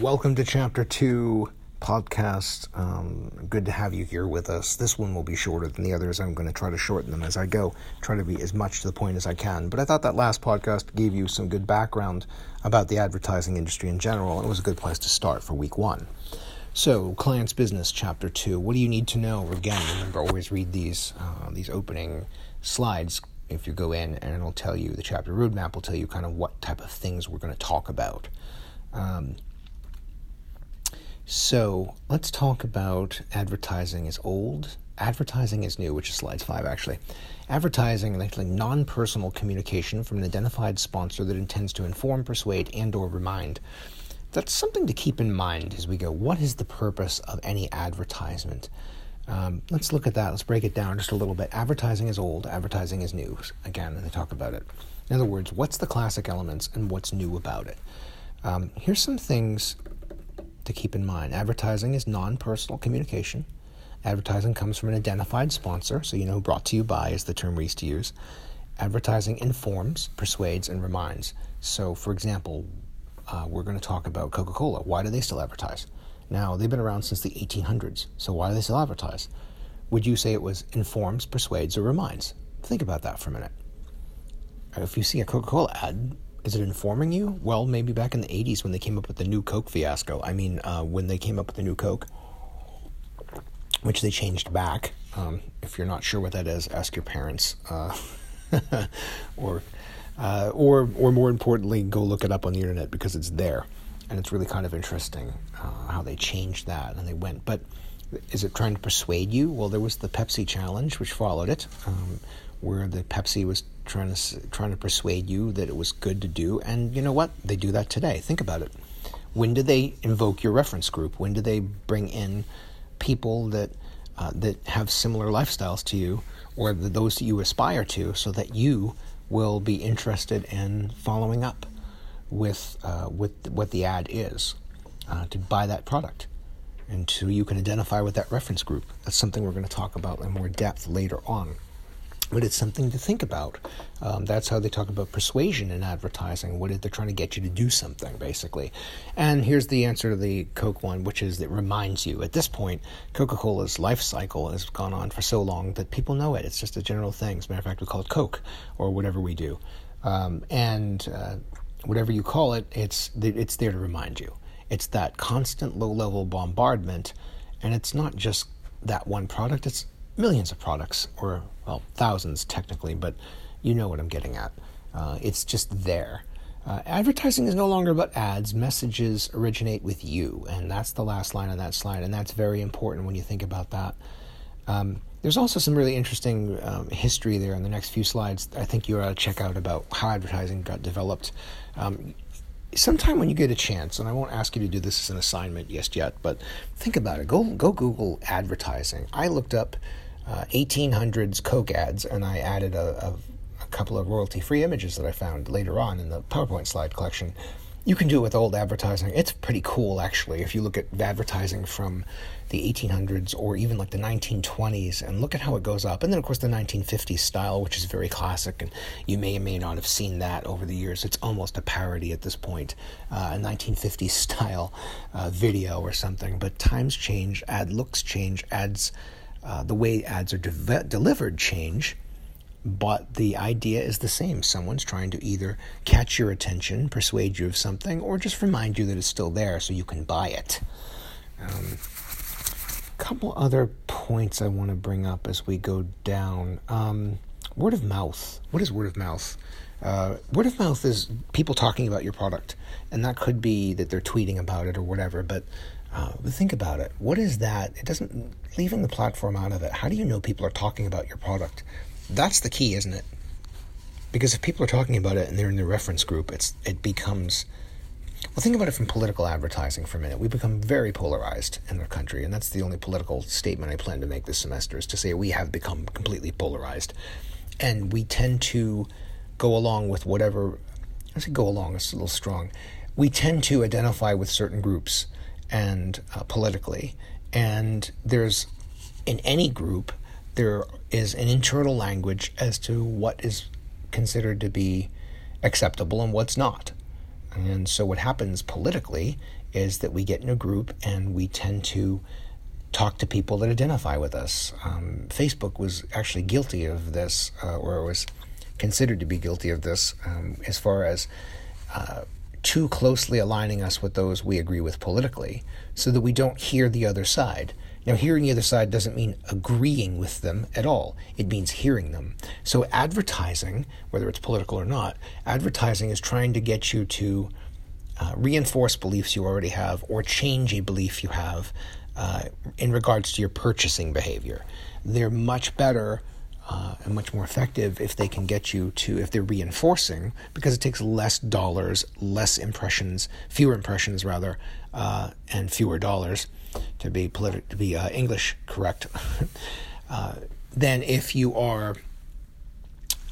Welcome to Chapter 2 podcast. Um, good to have you here with us. This one will be shorter than the others. I'm going to try to shorten them as I go, try to be as much to the point as I can. But I thought that last podcast gave you some good background about the advertising industry in general, it was a good place to start for week one. So, client's business, chapter two. What do you need to know? Again, remember, always read these uh, these opening slides if you go in, and it'll tell you the chapter roadmap will tell you kind of what type of things we're going to talk about. Um, so let's talk about advertising is old, advertising is new, which is slides five actually. Advertising is actually non-personal communication from an identified sponsor that intends to inform, persuade, and/or remind. That's something to keep in mind as we go. What is the purpose of any advertisement? Um, let's look at that. Let's break it down just a little bit. Advertising is old. Advertising is new. Again, they talk about it. In other words, what's the classic elements and what's new about it? Um, here's some things to keep in mind. Advertising is non personal communication. Advertising comes from an identified sponsor, so you know brought to you by is the term we used to use. Advertising informs, persuades, and reminds. So, for example, uh, we're going to talk about Coca Cola. Why do they still advertise? Now, they've been around since the 1800s, so why do they still advertise? Would you say it was informs, persuades, or reminds? Think about that for a minute. If you see a Coca Cola ad, is it informing you? Well, maybe back in the 80s when they came up with the new Coke fiasco. I mean, uh, when they came up with the new Coke, which they changed back. Um, if you're not sure what that is, ask your parents. Uh, or, uh, or, or more importantly, go look it up on the internet because it's there. And it's really kind of interesting uh, how they changed that and they went. But is it trying to persuade you? Well, there was the Pepsi challenge, which followed it, um, where the Pepsi was trying to trying to persuade you that it was good to do. And you know what? They do that today. Think about it. When do they invoke your reference group? When do they bring in people that uh, that have similar lifestyles to you, or the, those that you aspire to, so that you will be interested in following up with uh, with what the ad is uh, to buy that product, and so you can identify with that reference group. That's something we're going to talk about in more depth later on but it's something to think about. Um, that's how they talk about persuasion in advertising. What is they're trying to get you to do something, basically. And here's the answer to the Coke one, which is it reminds you. At this point, Coca-Cola's life cycle has gone on for so long that people know it. It's just a general thing. As a matter of fact, we call it Coke or whatever we do. Um, and uh, whatever you call it, it's it's there to remind you. It's that constant low-level bombardment, and it's not just that one product. It's millions of products, or, well, thousands technically, but you know what I'm getting at. Uh, it's just there. Uh, advertising is no longer about ads. Messages originate with you, and that's the last line on that slide, and that's very important when you think about that. Um, there's also some really interesting um, history there in the next few slides. I think you ought to check out about how advertising got developed. Um, sometime when you get a chance, and I won't ask you to do this as an assignment just yet, but think about it. Go go Google advertising. I looked up uh, 1800s Coke ads, and I added a, a, a couple of royalty free images that I found later on in the PowerPoint slide collection. You can do it with old advertising. It's pretty cool, actually, if you look at advertising from the 1800s or even like the 1920s and look at how it goes up. And then, of course, the 1950s style, which is very classic, and you may or may not have seen that over the years. It's almost a parody at this point, uh, a 1950s style uh, video or something. But times change, ad looks change, ads uh, the way ads are de- delivered change, but the idea is the same. Someone's trying to either catch your attention, persuade you of something, or just remind you that it's still there so you can buy it. Um, couple other points I want to bring up as we go down. Um, word of mouth. What is word of mouth? Uh, word of mouth is people talking about your product, and that could be that they're tweeting about it or whatever. But uh, think about it. What is that? It doesn't leaving the platform out of it. How do you know people are talking about your product? That's the key, isn't it? Because if people are talking about it and they're in the reference group, it's it becomes. Well, think about it from political advertising for a minute. We become very polarized in our country, and that's the only political statement I plan to make this semester is to say we have become completely polarized, and we tend to go along with whatever. I say go along. It's a little strong. We tend to identify with certain groups and uh, politically. And there's, in any group, there is an internal language as to what is considered to be acceptable and what's not. And so, what happens politically is that we get in a group and we tend to talk to people that identify with us. Um, Facebook was actually guilty of this, uh, or was considered to be guilty of this, um, as far as uh, too closely aligning us with those we agree with politically, so that we don't hear the other side. Now, hearing the other side doesn't mean agreeing with them at all. It means hearing them. So, advertising, whether it's political or not, advertising is trying to get you to uh, reinforce beliefs you already have or change a belief you have uh, in regards to your purchasing behavior. They're much better uh, and much more effective if they can get you to, if they're reinforcing, because it takes less dollars, less impressions, fewer impressions rather, uh, and fewer dollars to be politi- to be uh, English correct, uh, than if you are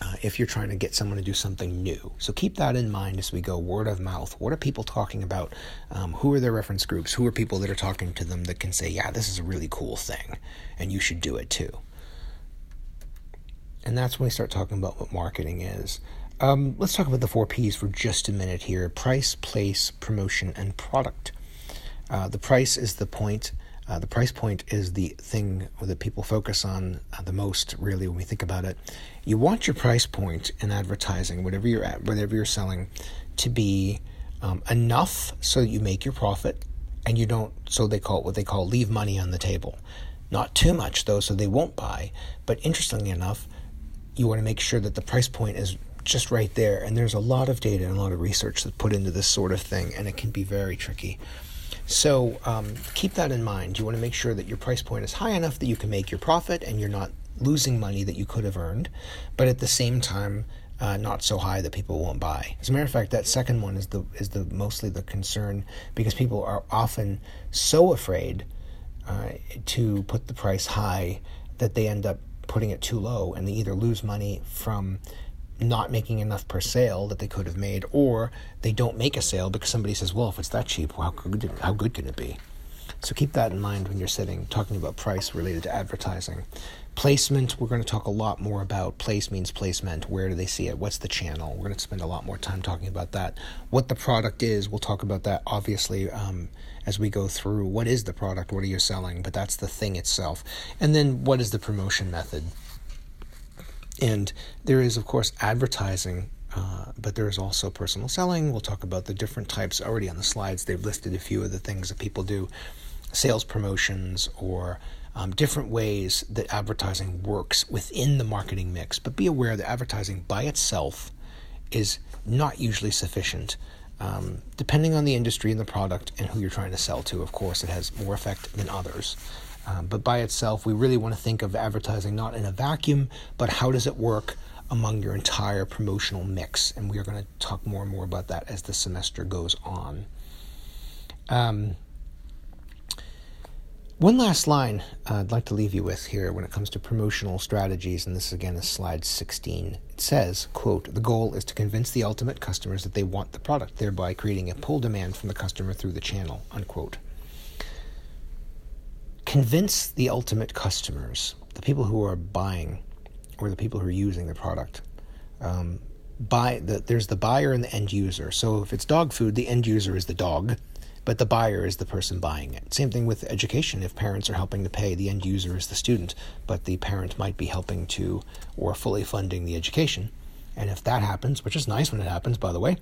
uh, if you're trying to get someone to do something new. So keep that in mind as we go word of mouth. What are people talking about? Um, who are their reference groups? Who are people that are talking to them that can say, yeah, this is a really cool thing and you should do it too? And that's when we start talking about what marketing is. Um, let's talk about the four P's for just a minute here price, place, promotion, and product. Uh, the price is the point uh, the price point is the thing that people focus on uh, the most, really, when we think about it. You want your price point in advertising, whatever you're at, whatever you're selling, to be um, enough so you make your profit, and you don't. So they call it what they call leave money on the table. Not too much though, so they won't buy. But interestingly enough, you want to make sure that the price point is just right there. And there's a lot of data and a lot of research that's put into this sort of thing, and it can be very tricky. So um, keep that in mind. You want to make sure that your price point is high enough that you can make your profit and you're not losing money that you could have earned, but at the same time, uh, not so high that people won't buy. As a matter of fact, that second one is the is the mostly the concern because people are often so afraid uh, to put the price high that they end up putting it too low and they either lose money from not making enough per sale that they could have made, or they don't make a sale because somebody says, "Well, if it's that cheap, how good how good can it be?" So keep that in mind when you're sitting talking about price related to advertising. Placement, we're going to talk a lot more about. Place means placement. Where do they see it? What's the channel? We're going to spend a lot more time talking about that. What the product is, we'll talk about that obviously um, as we go through. What is the product? What are you selling? But that's the thing itself. And then what is the promotion method? And there is, of course, advertising, uh, but there is also personal selling. We'll talk about the different types already on the slides. They've listed a few of the things that people do sales promotions or um, different ways that advertising works within the marketing mix. But be aware that advertising by itself is not usually sufficient. Um, depending on the industry and the product and who you're trying to sell to, of course, it has more effect than others. Um, but by itself, we really want to think of advertising not in a vacuum, but how does it work among your entire promotional mix? And we are going to talk more and more about that as the semester goes on. Um, one last line uh, I'd like to leave you with here when it comes to promotional strategies, and this again is slide 16. It says, quote, the goal is to convince the ultimate customers that they want the product, thereby creating a pull demand from the customer through the channel, unquote convince the ultimate customers, the people who are buying or the people who are using the product. Um, buy the, there's the buyer and the end user. So if it's dog food, the end user is the dog, but the buyer is the person buying it. Same thing with education. If parents are helping to pay, the end user is the student, but the parent might be helping to or fully funding the education. And if that happens, which is nice when it happens, by the way,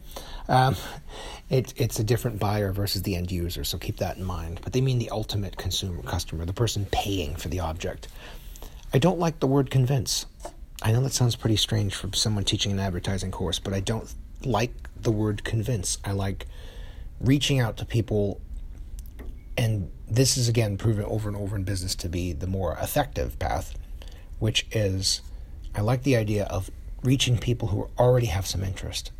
um, it, it's a different buyer versus the end user. So keep that in mind. But they mean the ultimate consumer customer, the person paying for the object. I don't like the word convince. I know that sounds pretty strange for someone teaching an advertising course, but I don't like the word convince. I like reaching out to people, and this is again proven over and over in business to be the more effective path, which is I like the idea of reaching people who already have some interest,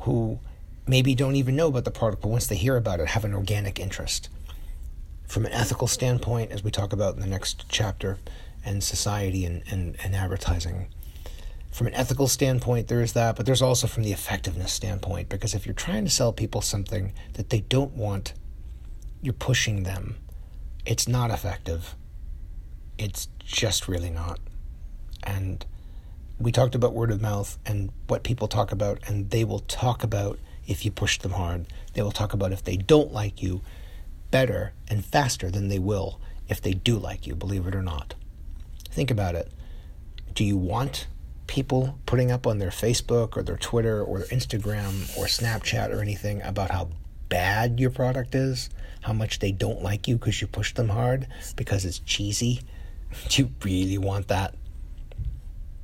who maybe don't even know about the product, but once they hear about it, have an organic interest. From an ethical standpoint, as we talk about in the next chapter, and society and, and, and advertising. From an ethical standpoint, there is that, but there's also from the effectiveness standpoint, because if you're trying to sell people something that they don't want, you're pushing them. It's not effective. It's just really not. And we talked about word of mouth and what people talk about, and they will talk about if you push them hard. They will talk about if they don't like you better and faster than they will if they do like you, believe it or not. Think about it. Do you want people putting up on their Facebook or their Twitter or their Instagram or Snapchat or anything about how bad your product is, how much they don't like you because you push them hard because it's cheesy? Do you really want that?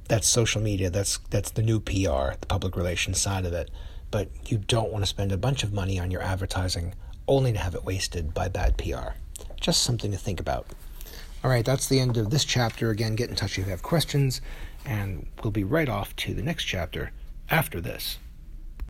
That's social media. That's that's the new PR, the public relations side of it. But you don't want to spend a bunch of money on your advertising only to have it wasted by bad PR. Just something to think about. All right, that's the end of this chapter. Again, get in touch if you have questions, and we'll be right off to the next chapter after this.